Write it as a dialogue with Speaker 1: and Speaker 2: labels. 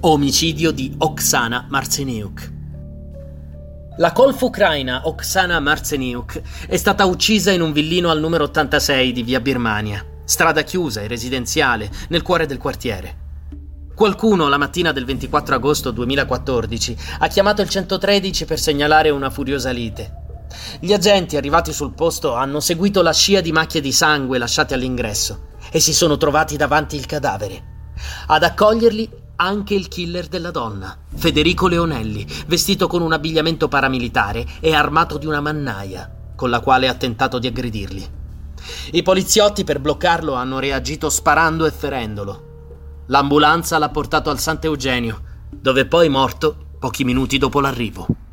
Speaker 1: Omicidio di Oksana Marceniuk. La colf ucraina Oksana Marceniuk è stata uccisa in un villino al numero 86 di via Birmania, strada chiusa e residenziale nel cuore del quartiere. Qualcuno la mattina del 24 agosto 2014 ha chiamato il 113 per segnalare una furiosa lite. Gli agenti arrivati sul posto hanno seguito la scia di macchie di sangue lasciate all'ingresso e si sono trovati davanti il cadavere. Ad accoglierli anche il killer della donna, Federico Leonelli, vestito con un abbigliamento paramilitare e armato di una mannaia, con la quale ha tentato di aggredirli. I poliziotti per bloccarlo hanno reagito sparando e ferendolo. L'ambulanza l'ha portato al Sant'Eugenio, dove poi è morto pochi minuti dopo l'arrivo.